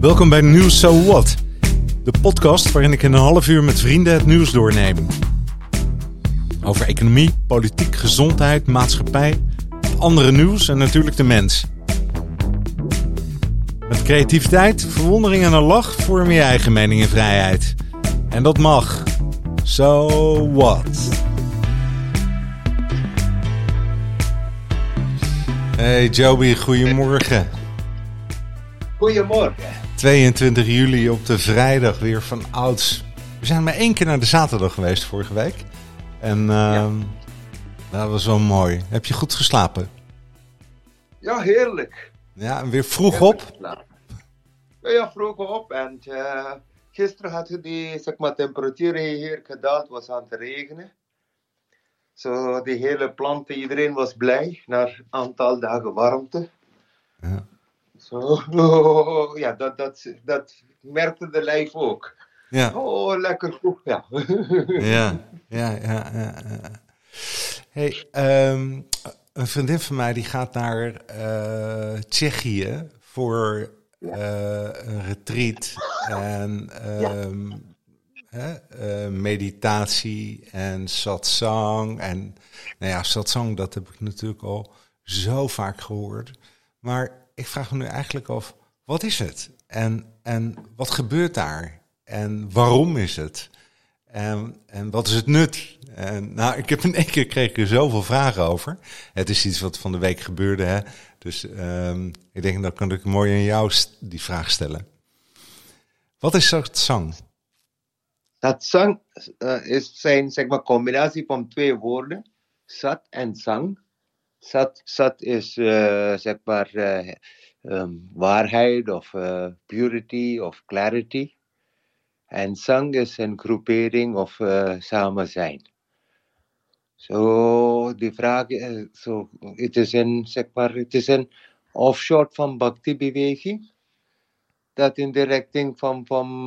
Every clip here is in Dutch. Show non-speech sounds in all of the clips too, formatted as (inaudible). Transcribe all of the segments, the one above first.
Welkom bij Nieuws So What, de podcast waarin ik in een half uur met vrienden het nieuws doorneem. Over economie, politiek, gezondheid, maatschappij, andere nieuws en natuurlijk de mens. Met creativiteit, verwondering en een lach vorm je eigen mening en vrijheid. En dat mag. So what? Hey Joby, goedemorgen. Goedemorgen. 22 juli op de vrijdag weer van ouds. We zijn maar één keer naar de zaterdag geweest vorige week. En uh, dat was wel mooi. Heb je goed geslapen? Ja, heerlijk. Ja, en weer vroeg op? Ja, vroeg op. En uh, gisteren had die zeg maar, temperatuur hier gedaald, was aan het regenen. Zo, die hele planten, iedereen was blij na een aantal dagen warmte. Ja. Zo, (laughs) ja, dat, dat, dat merkte de lijf ook. Ja. Oh, lekker goed, ja. (laughs) ja, ja, ja, ja. Hey, um, een vriendin van mij die gaat naar uh, Tsjechië voor uh, een retreat en um, ja. Uh, meditatie en satsang. En nou ja, satsang, dat heb ik natuurlijk al zo vaak gehoord. Maar ik vraag me nu eigenlijk af, wat is het? En, en wat gebeurt daar? En waarom is het? En, en wat is het nut? En, nou, ik heb in één keer kreeg er zoveel vragen over. Het is iets wat van de week gebeurde, hè? Dus um, ik denk, dan kan ik mooi aan jou die vraag stellen. Wat is satsang? Satsang uh, is zijn zeg maar, combinatie van twee woorden, sat en sang. Sat, sat is uh, zeg maar uh, um, waarheid of uh, purity of clarity. En sang is een groepering of samen zijn. Zo, so, vraag is, so, het is een, zeg maar, het is een offshot van Bhakti-beweging. Dat in de richting van, van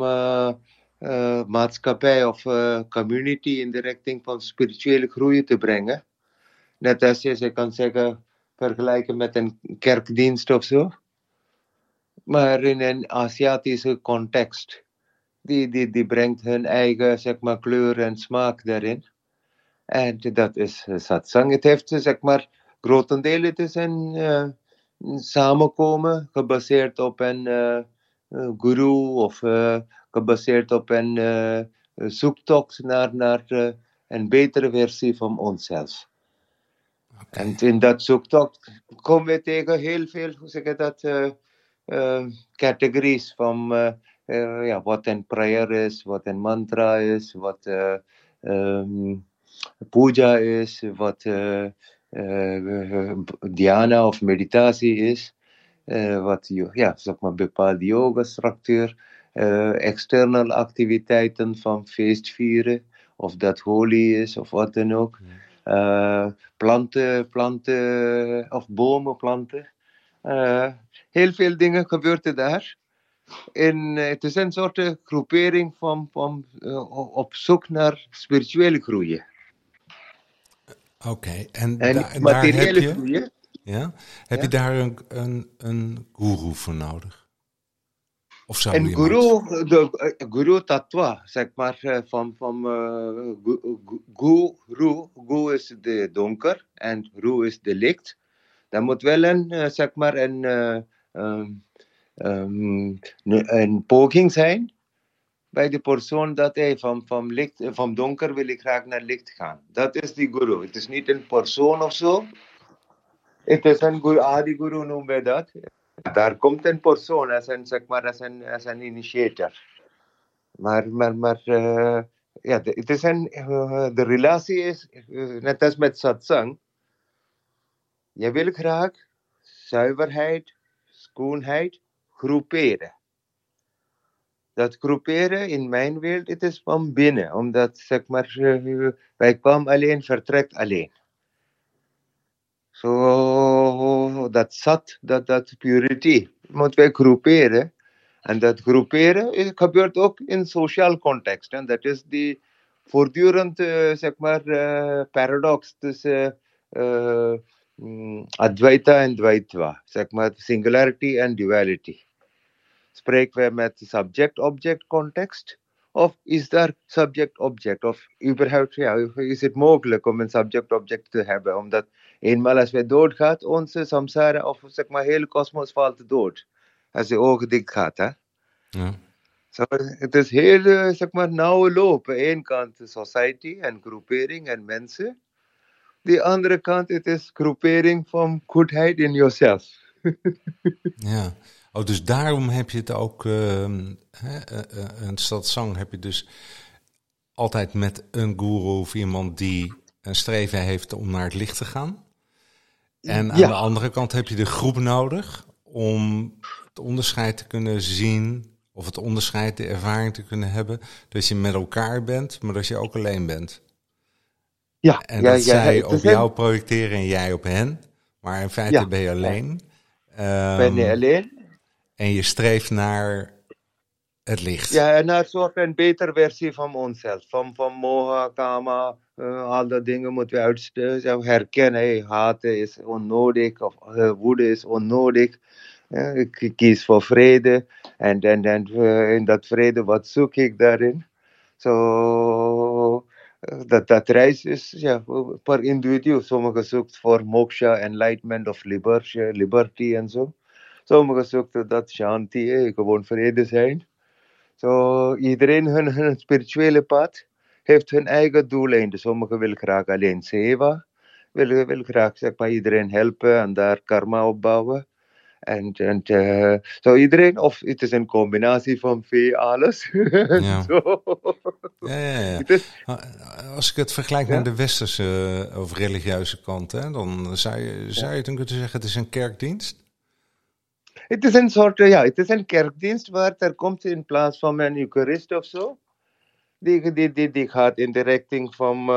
maatschappij of community in de richting van spirituele groei te brengen. Net als je ze kan zeggen, vergelijken met een kerkdienst of zo. Maar in een Aziatische context. Die, die, die brengt hun eigen zeg maar, kleur en smaak daarin. En dat is satsang. Het heeft zeg maar grotendeel het is een uh, samenkomen gebaseerd op een uh, guru of gebaseerd op een zoektocht naar, naar een betere versie van onszelf. Okay. En in dat zoektocht komen we tegen heel veel, hoe zeg je dat, uh, uh, categories van uh, ja, wat een prayer is, wat een mantra is, wat um, puja is, wat dhyana of meditatie is, wat ja, zeg maar bepaalde yoga structuur, externe activiteiten van feestvieren, of dat holy is of wat dan ook. Planten, planten of bomen planten. Uh, heel veel dingen gebeurden daar. En het is een soort groepering van, van op zoek naar spirituele groei. Oké, okay. en, en da materiële daar heb je, groei. Ja? Heb ja? je daar een, een, een guru voor nodig? Of zou en guru, de uh, guru tattva, zeg maar, uh, van, van uh, guru, guru is de donker en ru is de licht. Dat moet wel een, zeg maar, een, um, um, een poging zijn bij de persoon dat hij van, van, licht, van donker wil ik graag naar licht gaan. Dat is die guru. Het is niet een persoon of zo. Het is een guru, adi guru noemen wij dat. Daar komt een persoon als een, zeg maar, als als een initiator. Maar, maar, maar uh, ja, het is een, uh, de relatie is, uh, net als met satsang. Je wil graag zuiverheid, schoonheid groeperen. Dat groeperen in mijn wereld, het is van binnen. Omdat, zeg maar, wij kwamen alleen, vertrekt alleen. Zo, dat zat, dat, dat purity, moeten wij groeperen. En dat groeperen gebeurt ook in sociaal context. En dat is die voortdurend, uh, zeg maar, uh, paradox tussen uh, mm, Advaita en Dvaitva, zeg maar singularity en duality. Spreken we met subject-object context? Of is daar subject-object? Of überhaupt, ja, is het mogelijk om een subject-object te hebben? Omdat eenmaal als wij doodgaat, onze samsara of zeg maar hele kosmos valt dood. Als de ogen dicht gaat, hè? Ja. So, het is heel, zeg maar, nauwe loop. Aan één kant society en groepering en mensen. De andere kant, het is groepering van goedheid in jezelf. (laughs) ja. Oh, dus daarom heb je het ook, uh, hè, uh, een satsang heb je dus altijd met een guru of iemand die een streven heeft om naar het licht te gaan. En aan de andere kant heb je de groep nodig om het onderscheid te kunnen zien, of het onderscheid, de ervaring te kunnen hebben, dat je met elkaar bent, maar dat je ook alleen bent. Ja, en dat ja, zij op jou projecteren en jij op hen, maar in feite ben je alleen. ben je Ehm, alleen? En je streeft naar het licht. Ja, en naar soort een betere versie van onszelf. Van, van moha, kama, eh, al dat dingen moeten we uit, uh, herkennen. Hey, is onnodig, of eh, woede is onnodig. Ik kies voor vrede. En, en, eh, in dat vrede, wat zoek ik daarin? Zo, eh, dat, dat reis is ja, per individu. Sommigen zoeken voor moksha, enlightenment of liberty, en zo. Sommigen zoeken dat shanti, eh, gewoon vrede zijn. Zo, iedereen hun, hun spirituele pad heeft hun eigen doeleinden. Sommigen willen graag alleen seva, willen, willen graag zeg maar, iedereen helpen en daar karma opbouwen. En, en eh, zo iedereen, of het is een combinatie van veel alles. (laughs) Ja. Zo. Ja, ja, is, Als ik het vergelijk Ja. met de westerse eh, of religieuze kant, hè, dan zou je, zou je dan kunnen zeggen: het is een kerkdienst. het is een soort, ja, het is een kerkdienst waar er komt in plaats van een Eucharist of zo. Die, die, die, die gaat in de richting van,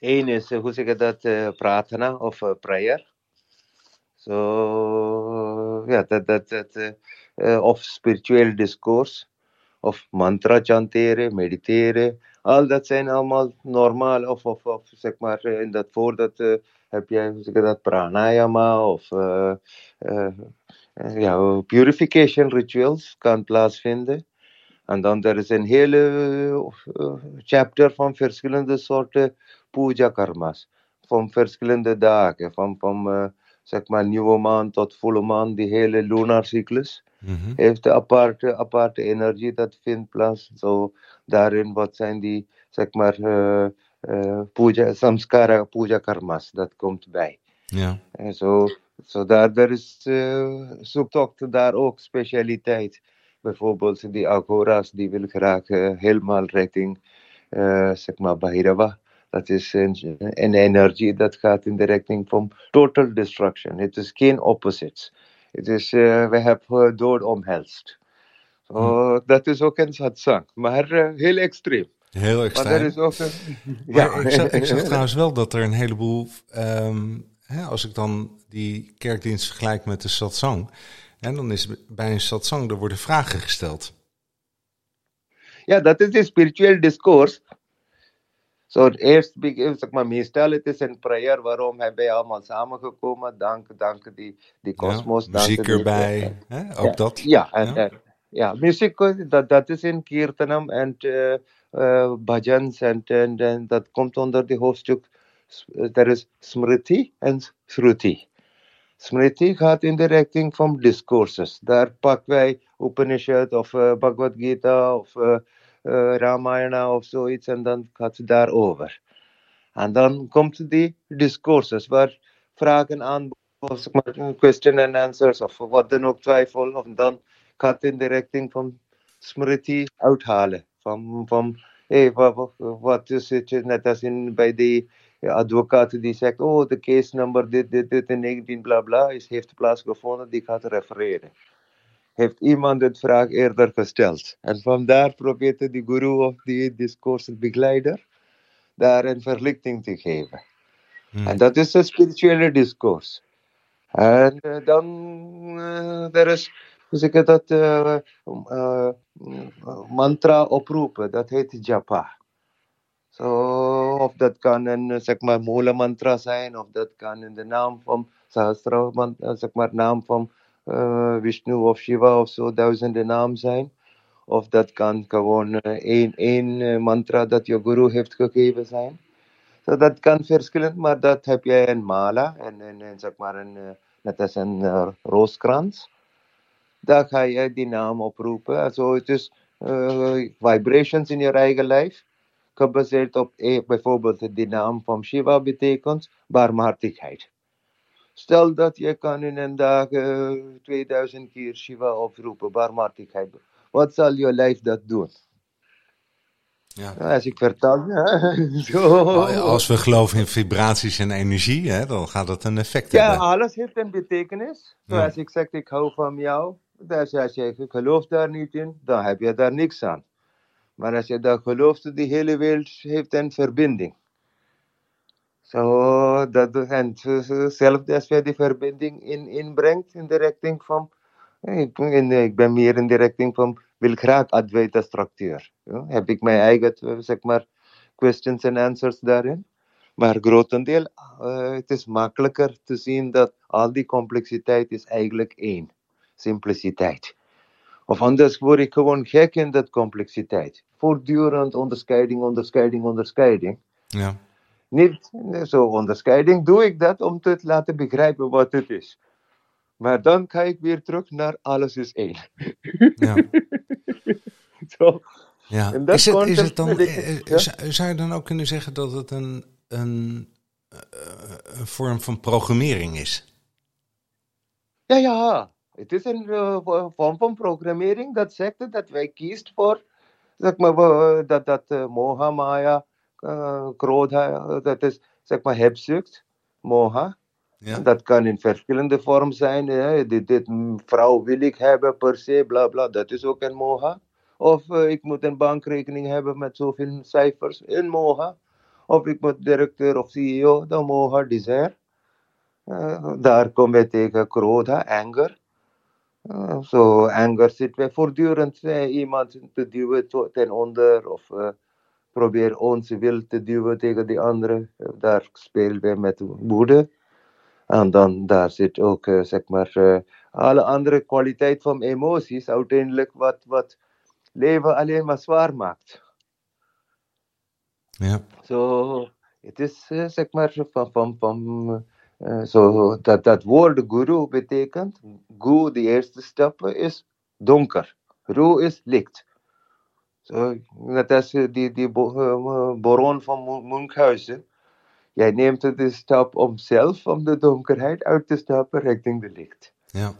één is, eh, hoe zeg je dat, eh pratana of prayer. Zo, ja, dat, dat, dat, of spiritueel discours, of mantra chanteren, mediteren. Al dat zijn allemaal normaal, of, of, of zeg maar, in dat voordat eh, heb jij, hoe zeg je dat, pranayama of ja, purification rituals kan plaatsvinden. En dan er is een hele eh, chapter van verschillende soorten puja karma's. Van verschillende dagen, van, van eh, zeg maar nieuwe maan tot volle maan, die hele lunar cyclus Mhm. heeft een aparte, aparte energie dat vindt plaats. Zo daarin wat zijn die, zeg maar, eh eh, puja, samskara, puja karma's, dat komt bij. Ja. En zo, zo daar, daar is uh, zoektocht daar ook specialiteit. Bijvoorbeeld die agora's, die wil graag uh, helemaal richting, uh, zeg maar, Bhairava. Dat is een, een energie dat gaat in de richting van total destruction. Het is geen opposites. Het is, uh, we hebben dood omhelst. So, hmm. Dat is ook een satsang, maar uh, heel extreem. Heel extreem. Maar er is ook een, ja. ik, zag, ik zag (laughs) trouwens wel dat er een heleboel, um, hè, als ik dan die kerkdienst vergelijk met de satsang, en dan is bij een satsang, er worden vragen gesteld. Ja, dat is een spiritueel discours. Zo, so, eerst, zeg maar, meestal het is een prayer waarom hebben wij allemaal samengekomen. Dank, dank die, die kosmos. Ja, muziek dank erbij, die, hè? ook ja, dat. Ja, en, ja. ja muziek, dat, dat is in Kirtanam en uh, uh, bhajans en, en, en dat komt onder de hoofdstuk. Er is smriti en shruti. Smriti gaat in de richting van discourses. Daar pakken wij Upanishad of uh, Bhagavad Gita of uh, Ramayana of zoiets en dan gaat het daarover. En dan komt die discourses waar vragen aan, question and answers of wat dan ook twijfel. Of dan gaat in de richting van Smriti uithalen. Van, van hey, wat, wat is het net als in, bij die advocaat die zegt, oh, de case number dit, dit, dit en 19, bla bla, is, heeft plaatsgevonden, die gaat refereren. Heeft iemand het vraag eerder gesteld. En vandaar probeert de guru of die discoursbegeleider daar een verlichting te geven. Hmm. En dat is een spirituele discours. En uh, dan, uh, er is, hoe zeg ik dat, uh, mantra oproepen, dat heet japa. Zo, of dat kan een zeg maar mantra zijn, of dat kan in de naam van Sahasra, zeg maar naam van uh, Vishnu of Shiva of zo, duizenden naam zijn. Of dat kan gewoon uh, één, één mantra dat je guru heeft gegeven zijn. So dat kan verschillend, maar dat heb je een mala en, en, zeg maar een, net als een rooskrans. Daar ga je die naam oproepen. So het is vibrations in je eigen lijf gebaseerd op e, bijvoorbeeld de naam van Shiva betekent barmhartigheid. Stel dat je kan in een dag uh, 2000 keer Shiva oproepen, barmhartigheid. Wat zal je lijf dat doen? Ja. Als ik vertel, ja, (laughs) zo. Als we geloven in vibraties en energie, hè, dan gaat dat een effect ja, hebben. Ja, alles heeft een betekenis. Ja. Als ik zeg, ik hou van jou, dus als je gelooft daar niet in, dan heb je daar niks aan. Maar als je dat gelooft, die hele wereld heeft een verbinding. Zo, dat, en zelfs als je die verbinding in, inbrengt in de richting van, ik, ben meer in de richting van, wil graag Advaita structuur. Ja, heb ik mijn eigen, zeg maar, questions en answers daarin. Maar grotendeel, uh, het is makkelijker te zien dat al die complexiteit is eigenlijk één. Simpliciteit. Of anders word ik gewoon gek in dat complexiteit. Voortdurend onderscheiding, onderscheiding, onderscheiding. Ja. Niet zo onderscheiding doe ik dat om te laten begrijpen wat het is. Maar dan ga ik weer terug naar alles is één. Ja. (laughs) zo. Ja. Is het, is het dan, eh, ja? Zou je dan ook kunnen zeggen dat het een, een, eh, een vorm van programmering is? Ja, ja. Het is een uh, vorm van programmering dat zegt dat wij kiezen voor zeg maar, dat, dat uh, moha, maya, uh, krodha, dat is zeg maar hebzucht, moha. Ja. Dat kan in verschillende vormen zijn. Ja. Dit, dit vrouw wil ik hebben per se, bla bla, dat is ook een moha. Of uh, ik moet een bankrekening hebben met zoveel cijfers, een moha. Of ik moet directeur of CEO, dan moha, desire. Uh, daar kom je tegen krodha, anger. Uh, so anger zit wij voortdurend iemand te duwen ten onder of uh, probeer ons wil te duwen tegen die andere. daar spelen wij met woede. En dan daar zit ook, zeg maar, alle andere kwaliteit van emoties uiteindelijk wat, wat leven alleen maar zwaar maakt. Ja. Zo, het is, zeg maar, van, van, van uh, so dat, dat woord guru betekent, gu, de eerste stap is donker. Ru is licht. So, net als die, die baron van Munkhuizen. Jij neemt de stap om zelf om de donkerheid uit te stappen richting de licht. Ja.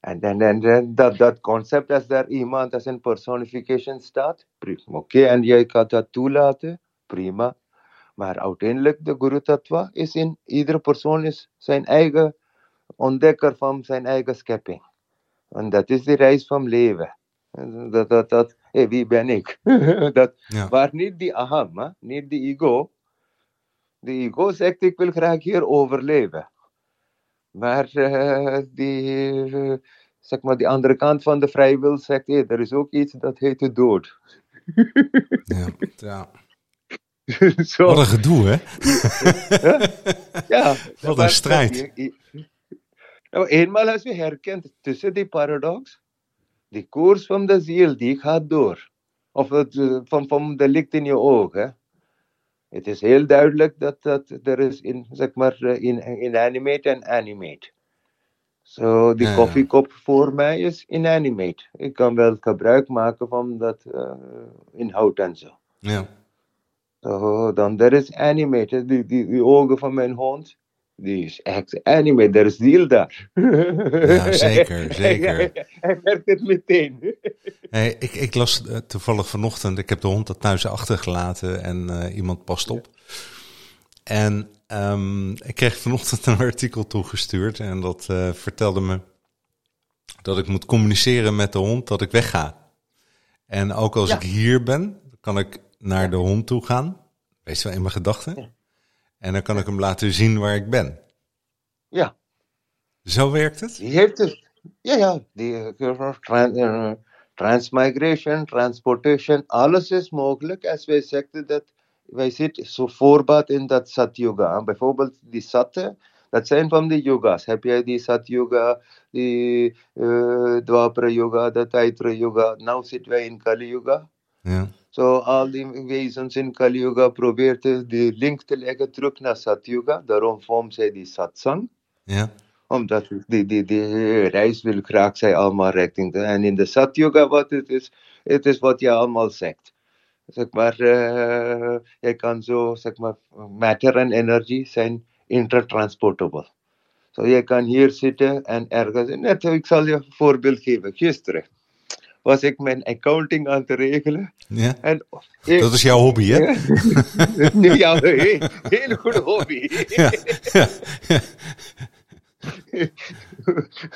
En dan, dan dat, dat concept als daar iemand als een personification staat, prima. Oké, okay, en jij kan dat toelaten, prima. Maar uiteindelijk, de Guru Tattva is in iedere persoon is zijn eigen ontdekker van zijn eigen schepping. En dat is de reis van leven. Dat, dat, dat, hey, wie ben ik? (laughs) dat, ja. Maar niet die aham, hè? niet die ego. De ego zegt, ik wil graag hier overleven. Maar uh, die, uh, zeg maar, die andere kant van de vrijwil zegt, hey, er is ook iets dat heet de dood. ja, ja. (laughs) Zo. Wat een gedoe, hè? ja. Wat een strijd. Nou, eenmaal als je herkent tussen die paradox, die koers van de ziel, die gaat door. Of het, van, van de licht in je ogen. Het is heel duidelijk dat, dat er is in, zeg maar, in, inanimate en animate. Zo, so, die ja, koffiekop voor mij is inanimate. Ik kan wel gebruik maken van dat uh, inhoud en zo. Ja. So, dan er is animated, die, die, die ogen van mijn hond, die is echt animated, er is ziel daar. Ja, zeker, (laughs) zeker. Hij merkt het meteen. (laughs) Hey, ik, ik las toevallig vanochtend, ik heb de hond dat thuis achtergelaten en uh, iemand past op. En um, ik kreeg vanochtend een artikel toegestuurd en dat uh, vertelde me dat ik moet communiceren met de hond dat ik wegga. En ook als ja. ik hier ben, kan ik naar de hond toe gaan. Wees wel in mijn gedachten. Ja. En dan kan ik hem laten zien waar ik ben. Ja. Zo werkt het? Die heeft het. Ja, ja. Die, uh, transmigration, transportation, alles is mogelijk. Als wij zeggen dat wij zitten zo voorbaat in dat Sat Yoga. Bijvoorbeeld die Satten, dat zijn van de yoga's. Heb jij die Sat Yoga, die uh, Dwapara Yoga, de Taitra Yoga. Nou zitten wij in Kali Yoga. Ja. Zo al die wezens in Kali Yoga proberen de link te leggen terug naar Sat Yoga. Daarom vormt zij die satsang. Ja. Omdat die, die, die reis wil graag zij allemaal richting. En in de Sat Yoga wat het is, het is wat je allemaal zegt. Zeg maar, uh, je kan zo, zeg maar, matter en energie zijn intertransportable. Zo, je kan hier zitten en ergens, net, ik zal je een voorbeeld geven. Gisteren was ik mijn accounting aan te regelen. Ja. En, dat is jouw hobby, hè? (laughs) nu, ja, heel, heel goed hobby. Ja, ja, (laughs) ja.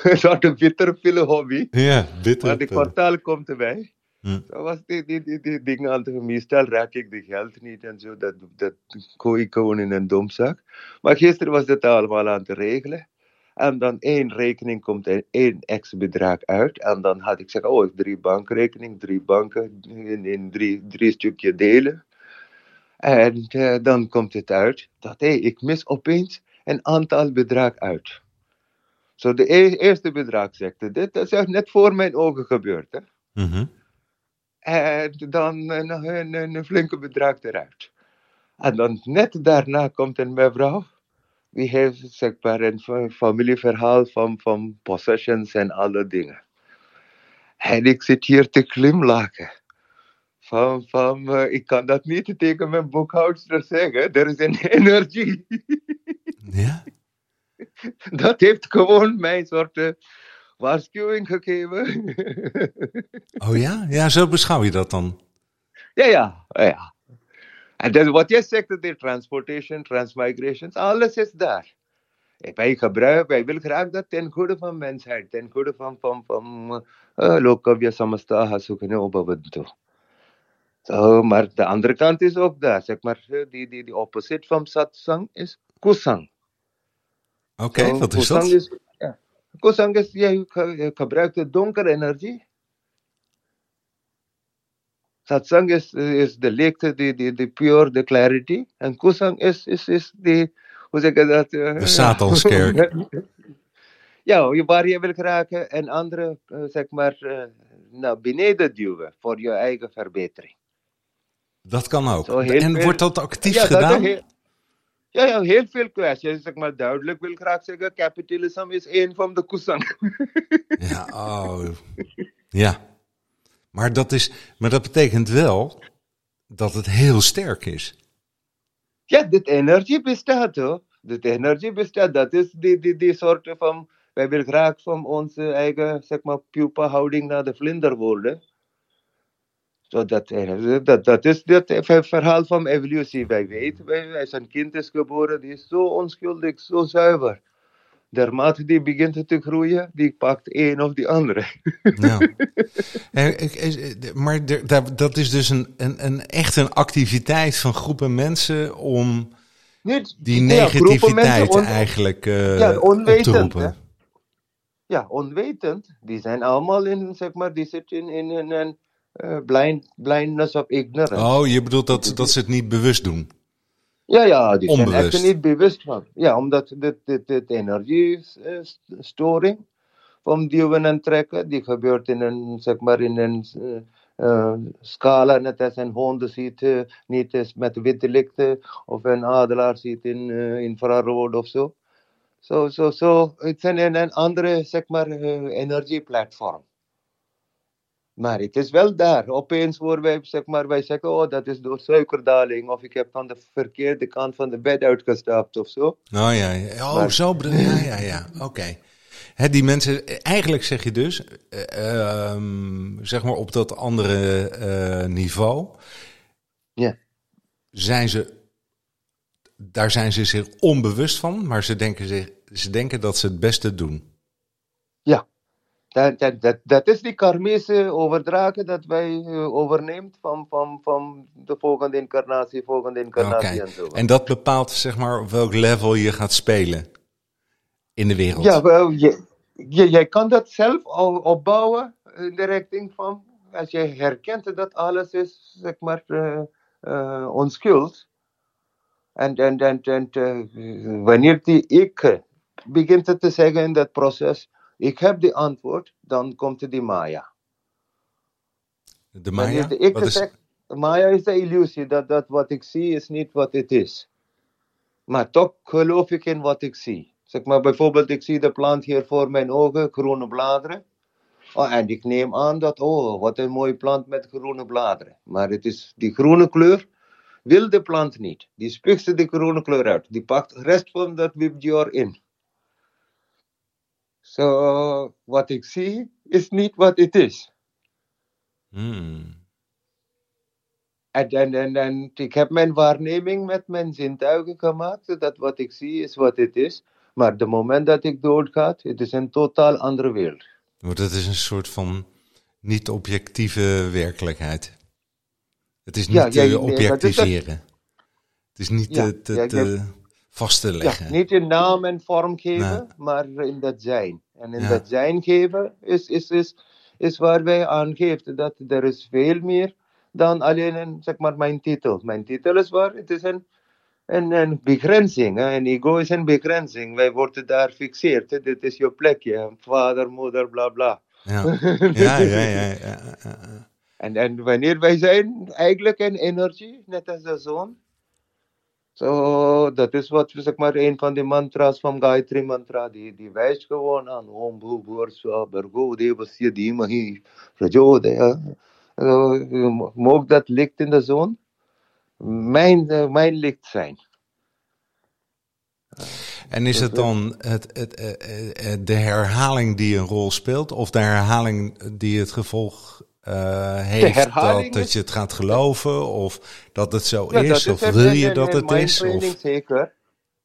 een soort bitterpille hobby. Ja, bitter. Maar de kwartaal komt erbij. Hm. Dat was die, die, die, die dingen aan Meestal raak ik de geld niet en zo. Dat, dat gooi ik gewoon in een domzak. Maar gisteren was het allemaal aan te regelen. En dan één rekening komt er één ex-bedrag uit. En dan had ik gezegd, oh, drie bankrekening, drie banken in, in drie, drie stukje delen. En uh, dan komt het uit dat hey, ik mis opeens een aantal bedrag uit. Zo de e eerste bedrag zegt dit, dat is net voor mijn ogen gebeurd. Hè? Mm -hmm. En dan een, een, een, flinke bedrag eruit. En dan net daarna komt een mevrouw. Zeg maar een familieverhaal van, van possessions en alle dingen. En ik zit hier te glimlachen. Van, van uh, ik kan dat niet tegen mijn boekhoudster zeggen. Er is een (laughs) energie. Ja? (laughs) Dat heeft gewoon mijn soort uh, waarschuwing gegeven. (laughs) oh ja? Ja, zo beschouw je dat dan? Ja, ja. ja. En dat wat je zegt, de transportation, transmigrations, alles is daar. Wij gebruiken, wij willen graag dat ten goede van mensheid, ten goede van, van, van uh, Lokavya Samasta Sukane Obhavantu. So, maar de andere kant is ook daar, zeg maar, die, die, die opposite van satsang is kusang. Oké, okay, so, wat is dat? Is, ja. Kusang is, je, je gebruikt de donkere energie Satsang is, is de leegte, de, de, de pure, de clarity. En kusang is, is, is de, hoe zeg je dat? Uh, de Satanskerk. (laughs) ja, waar je wil raken en anderen, uh, zeg maar, uh, naar beneden duwen voor je eigen verbetering. Dat kan ook. en veel, wordt dat actief ja, gedaan? Dat heel, ja, ja, heel veel kwesties. Zeg maar duidelijk wil graag zeggen, kapitalisme is één van de kusang. ja, oh. Ja. Maar dat, is, maar dat betekent wel dat het heel sterk is. Ja, dit energie bestaat hoor. Dit energie bestaat. Dat is die, die, die soort van. Wij willen graag van onze eigen zeg maar, pupa houding naar de vlinder worden. So dat, dat, dat is het verhaal van evolutie. Wij weten, wij, als een kind is geboren, die is zo onschuldig, zo zuiver naarmate die begint te groeien, die pakt een of die andere. Nou, (laughs) maar dat is dus een, een, een echt een activiteit van groepen mensen om die negativiteit ja, eigenlijk uh, ja, onwetend, op te roepen. Hè? Ja, onwetend. Die zijn allemaal in, zeg maar, die zitten in, in, in een uh, blind, blindness of ignorance. Oh, je bedoelt dat, dat ze het niet bewust doen? Ja, ja, die Onbewust. zijn echt niet bewust van. Ja, omdat dit, dit, dit energiestoring van duwen en trekken, die gebeurt in een, zeg maar, in een uh, scala, net als een hond ziet, uh, niet eens met witte lichten, of een adelaar ziet in uh, infrarood of zo. Zo, zo, zo, het is een, een andere, zeg maar, energieplatform. Maar het is wel daar. Opeens worden wij, zeg maar, wij zeggen, oh, dat is door suikerdaling. Of ik heb van de verkeerde kant van de bed uitgestapt of zo. Oh ja, ja. Oh, maar, zo. Ja, ja, ja. Oké. Okay. die mensen, eigenlijk zeg je dus, uh, um, zeg maar op dat andere uh, niveau. Ja. Zijn ze, daar zijn ze zich onbewust van, maar ze denken, zich, ze denken dat ze het beste doen. Dat, dat, dat, dat is die karmische overdragen dat wij uh, overneemt van, van, van de volgende incarnatie, volgende incarnatie okay. en zo. En dat bepaalt zeg maar op welk level je gaat spelen in de wereld. Ja, wel, je, je, jij kan dat zelf al opbouwen in de richting van, als je herkent dat alles is, zeg maar, uh, uh, onschuld. En, en, en, en uh, wanneer die ik begint te zeggen in dat proces, ik heb die antwoord, dan komt die Maya. De Maya? De ik is... Maya is de illusie, dat, dat wat ik zie is niet wat het is. Maar toch geloof ik in wat ik zie. Zeg maar bijvoorbeeld, ik zie de plant hier voor mijn ogen, groene bladeren. Oh, en ik neem aan dat, oh, wat een mooie plant met groene bladeren. Maar het is die groene kleur, wil de plant niet. Die spuugt de groene kleur uit. Die pakt de rest van dat wipdior in. Zo, so, wat ik zie, is niet wat het is. Hmm. En, en, en, en ik heb mijn waarneming met mijn zintuigen gemaakt. Dat wat ik zie is wat het is. Maar de moment dat ik doodga, het is een totaal andere wereld. Want het is een soort van niet-objectieve werkelijkheid. Het is niet Ja, te ja, objectiseren. Het is niet Ja, te, te, ja. vast te leggen. niet in naam en vorm geven, maar in dat zijn. En in Ja. dat zijn geven is, is, is, is waar wij aangeeft dat er is veel meer dan alleen een, zeg maar, mijn titel. Mijn titel is waar, het is een, een, een begrenzing. Hè? Een ego is een begrenzing. Wij worden daar fixeerd. hè. Dit is je plekje, vader, moeder, bla bla. (laughs) Ja, ja, ja. ja, ja, ja, ja. En, en wanneer wij zijn eigenlijk een energie, net als de zon. Zo, dat is wat, zeg maar, een van de mantra's van Gayatri Mantra. Die, die wijst gewoon aan Om Bhu Bhargo Devasya Dhimahi Prajodaya. Zo, Moog dat licht in de zon mijn, mijn licht zijn. En is het dan het, het, eh, de herhaling die een rol speelt, of de herhaling die het gevolg eh, heeft dat, dat je het gaat geloven, of dat het zo Ja, is, of wil je dat het is? Of, zeker.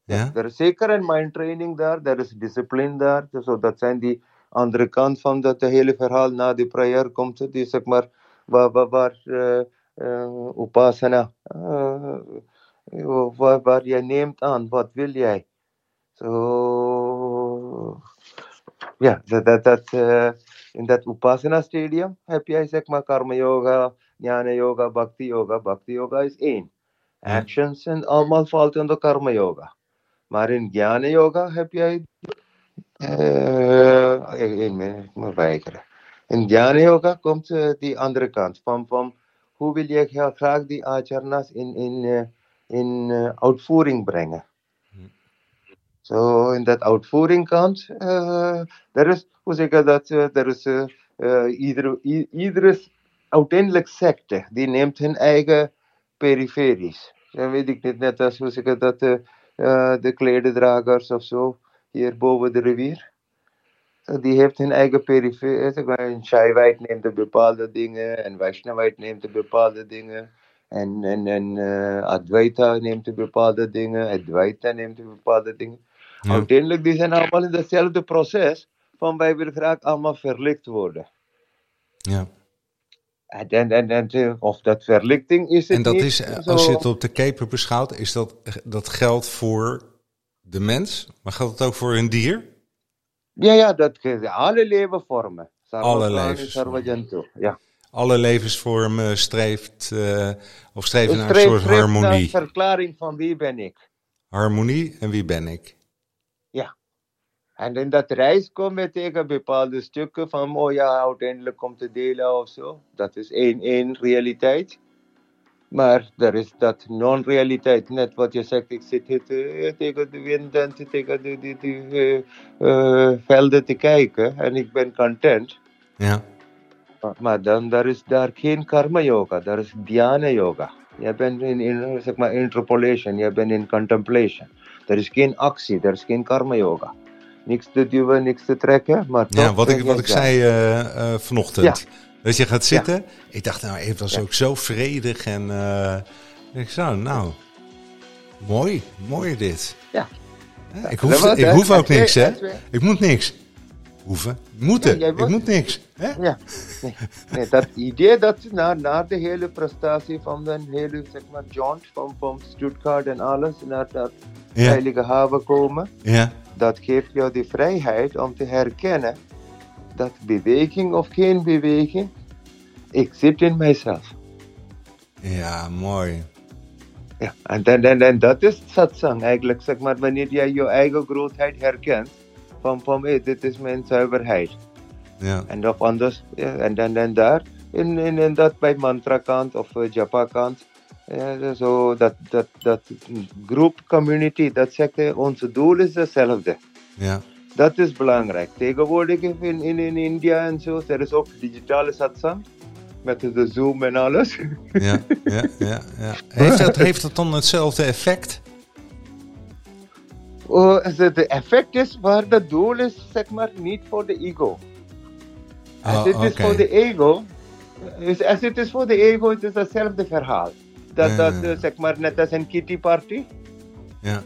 ja? Er is zeker een mind training daar, er is discipline daar. Dus dat zijn die andere kant van dat hele verhaal na de prayer komt. Die zeg maar, waar, waar, waar eh, eh, upasana, waar, waar jij neemt aan, wat wil jij? Zo, ja, dat, dat, dat, in dat upasana stadium jij zeg karma yoga, jnana yoga, bhakti yoga. Bhakti yoga is. Ja. Actions en allemaal valt onder karma yoga. Maar in Jnana Yoga heb jij. eh ik, ik, ik moet weigeren. In Jnana Yoga komt eh, die andere kant. Van, van hoe wil je gra- graag die acharnas in, in, eh, in eh, uitvoering brengen? Zo, in dat uitvoering kant, eh er is, hoe zeg ik dat, eh, er is, eh, eh, iedere, uiteindelijk secte, die neemt hun eigen periferies. Dan weet ik niet, net als hoe zeg ik dat, de klededragers of zo, hier boven de rivier. Die heeft hun eigen periferie. Shaivite neemt de bepaalde dingen, en Vaishnavite neemt de bepaalde dingen. En, en, en eh, Advaita neemt de bepaalde dingen, Advaita neemt de bepaalde dingen. Ja. Uiteindelijk, die zijn allemaal in hetzelfde proces van wij willen graag allemaal verlicht worden. Ja. En, en, en, of dat verlichting is het En dat niet is, als je het op de keper beschouwt, is dat, dat geldt voor de mens, maar geldt het ook voor een dier? Ja, ja, dat alle levenvormen. Alle levensvormen. Ja. Alle levensvormen streeft, eh, of streven naar een soort harmonie. verklaring van wie ben ik. Harmonie en wie ben ik? En in dat reis kom je tegen bepaalde stukken van, oh ja, uiteindelijk komt de delen of zo. Dat is één, één realiteit. Maar er is dat non-realiteit, net wat je zegt, ik zit hier te- tegen de wind en te- tegen de, die die, eh, eh, velden te kijken en ik ben content. Ja. Maar- Maar dan daar is daar geen karma yoga, daar is dhyana yoga. Je bent in, in zeg maar interpolation, je bent in contemplation. Er is geen actie, er is geen karma yoga. Niks te duwen, niks te trekken, maar Ja, wat ik, wat ik zei eh, eh, vanochtend. Dat je gaat zitten. Ik dacht, nou, het was ook zo vredig. En eh, ik zo, nou, mooi, mooi dit. Ja. Ik hoef, ik hoef ook niks, hè? Ik moet niks. Hoeven. Moeten. Ja, ik moet- moet niks. Hè? Ja, nee, nee, dat idee dat na, na de hele prestatie van de hele zeg maar, jaunt van, van Stuttgart en alles naar dat Ja. heilige haven komen, Ja. Dat geeft jou de vrijheid om te herkennen dat beweging of geen beweging, ik zit in mijzelf. Ja, mooi. Ja, en, en, en, en dat is satsang eigenlijk, zeg maar, wanneer jij je eigen grootheid herkent, van, van hey, dit is mijn zuiverheid. Ja. En of anders, ja, en dan en daar, in, in, in dat bij mantra kant of uh, japa kant, ja, zo dat, dat, dat groep community, dat zegt uh, onze doel is hetzelfde. Ja. Dat is belangrijk. Tegenwoordig in, in, in India en zo, er is ook digitale satsang. Met de Zoom en alles. Ja, ja, ja. ja. Heeft, dat, heeft dat dan hetzelfde effect? Oh, het effect is waar het doel is, zeg maar, niet voor de ego. Als Oh, het is voor de ego, is, als het is voor de ego, het is hetzelfde verhaal. Dat, dat zeg maar, net als een kitty party. Ja,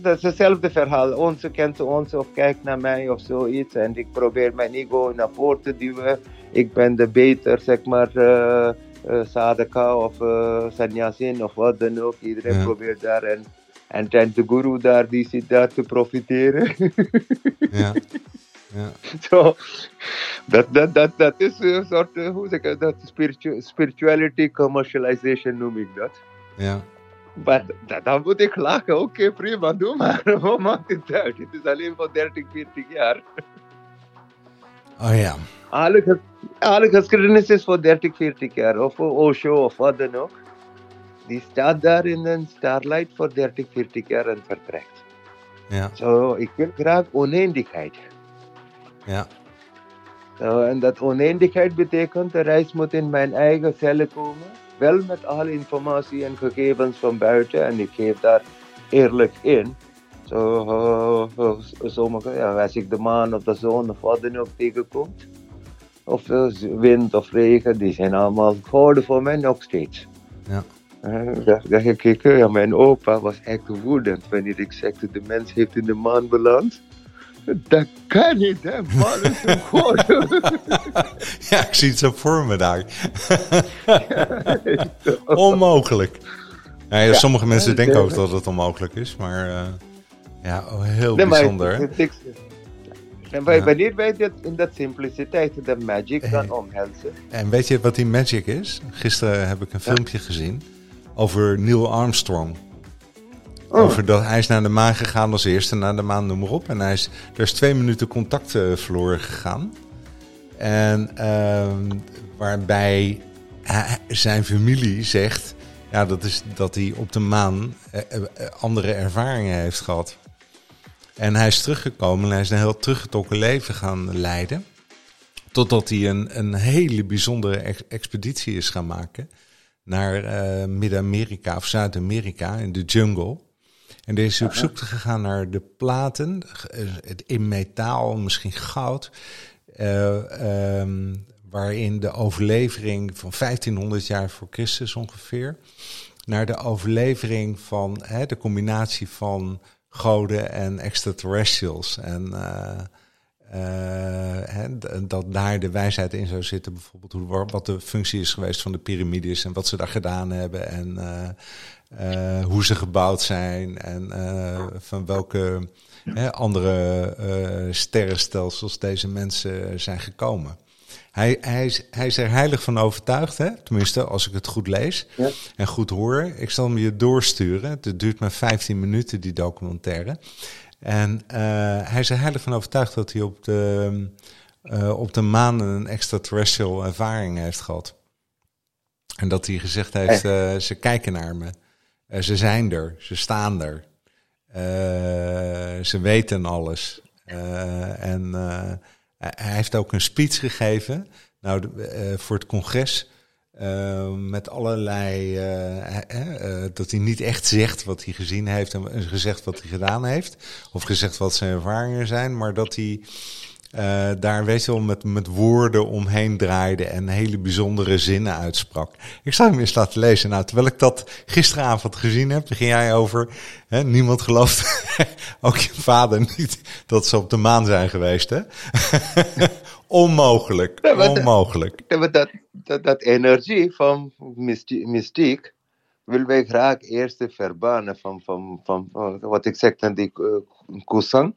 Dat is hetzelfde verhaal. Onze kent ons of kijkt naar mij of zoiets. En ik probeer mijn ego naar voren te duwen. Ik ben de beter, zeg maar, eh eh, sadhaka of eh sannyasin of wat dan ook. Iedereen Ja. probeert daar. En, en, en de guru daar, die zit daar te profiteren. ja. (laughs) Zo, dat, dat, dat, dat is een soort, eh, hoe zeg ik dat, spiritu spirituality commercialization noem ik dat. ja. Maar da- dan moet ik lachen, oké prima, doe maar, wat maakt het uit? Het is alleen voor 30, 40 jaar. Oh ja. Alle, alle geschiedenis is voor 30, 40 jaar, of voor Osho of wat dan ook. Die staat daar in een starlight voor 30, 40 jaar en vertrekt. Ja, Zo, ik wil graag oneindigheid. Ja. Zo, en dat oneindigheid betekent, de reis moet in mijn eigen cellen komen. Wel met alle informatie en gegevens van buiten. En ik geef daar eerlijk in. Zo, eh, eh, sommige, ja, als ik de maan of de zon of wat dan ook tegenkomt. Of eh, wind of regen, die zijn allemaal gouden voor mij nog steeds. Ja. Eh, Dan ga ik ja, mijn opa was echt woedend wanneer ik zegde de mens heeft in de maan beland. Dat kan niet, hè? Man is god. (laughs) Ja, ik zie het zo voor me daar. (laughs) Onmogelijk. Ja, ja, sommige mensen denken ook dat het onmogelijk is, maar eh, ja, oh, heel Nee, bijzonder. hè? het- het- En wanneer wij dat in dat simpliciteit, de magic dan omhelzen. En weet je wat die magic is? Gisteren heb ik een filmpje gezien over Neil Armstrong. Oh. Over dat hij is naar de maan gegaan als eerste, naar de maan, noem maar op. En hij is, er is twee minuten contact eh, verloren gegaan. En ehm, waarbij zijn familie zegt ja, dat, is dat hij op de maan eh, eh, andere ervaringen heeft gehad. En hij is teruggekomen en hij is een heel teruggetrokken leven gaan leiden. Totdat hij een, een hele bijzondere ex- expeditie is gaan maken naar eh, Midden-Amerika of Zuid-Amerika in de jungle. En deze is op zoek gegaan naar de platen, het in metaal, misschien goud, eh, ehm, waarin de overlevering van 1500 jaar voor Christus ongeveer, naar de overlevering van hè, de combinatie van goden en extraterrestrials. En eh, eh, dat daar de wijsheid in zou zitten, bijvoorbeeld hoe, wat de functie is geweest van de piramides en wat ze daar gedaan hebben en eh, hoe ze gebouwd zijn en eh, van welke hè, andere eh, sterrenstelsels deze mensen zijn gekomen. Hij, hij, is, hij is er heilig van overtuigd, hè? tenminste als ik het goed lees Ja. en goed hoor. Ik zal hem je doorsturen. Het duurt maar 15 minuten, die documentaire. En hij is er heilig van overtuigd dat hij op de, eh, op de maan een extraterrestrial ervaring heeft gehad. En dat hij gezegd heeft, ze kijken naar me. Eh, ze zijn er, ze staan er. Eh, ze weten alles. Eh, en hij heeft ook een speech gegeven nou, voor het congres. met allerlei. dat hij niet echt zegt wat hij gezien heeft en gezegd wat hij gedaan heeft. Of gezegd wat zijn ervaringen zijn. Maar dat hij eh, daar, weet je wel, met, met woorden omheen draaide en hele bijzondere zinnen uitsprak. Ik zou hem eens laten lezen. Nou, terwijl ik dat gisteravond gezien heb, begin jij over. Hè, niemand gelooft, (laughs) ook je vader niet, dat ze op de maan zijn geweest. Hè? (laughs) onmogelijk, Ja, onmogelijk. Dat, dat, dat energie van mystie- mystiek willen wij graag eerst verbannen van, van, van, van wat ik zeg dan die uh, Kusang.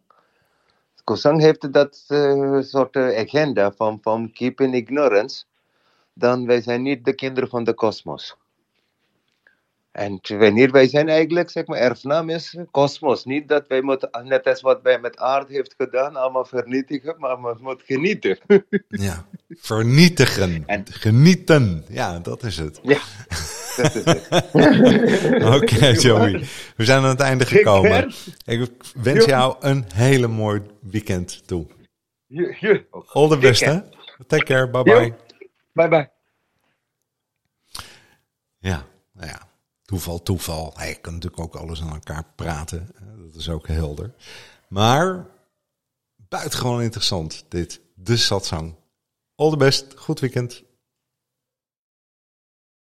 Kusang heeft dat eh, soort eh, agenda van, van keep in ignorance. Dan wij zijn niet de kinderen van de kosmos. En wanneer wij zijn eigenlijk, zeg maar, erfnaam is kosmos. Niet dat wij moeten, net als wat wij met aarde heeft gedaan, allemaal vernietigen, maar we moeten genieten. Ja, vernietigen. En- Genieten. Ja, dat is het. ja, dat is het. (laughs) Oké, Joey. We zijn aan het einde gekomen. Ik wens jou een hele mooi weekend toe. All the best, hè? Take care. Bye bye. Jo. Bye bye. Ja, nou ja. Toeval, toeval. Hij kan natuurlijk ook alles aan elkaar praten. Dat is ook helder. Maar buitengewoon interessant, dit. De satsang. All the best. Goed weekend.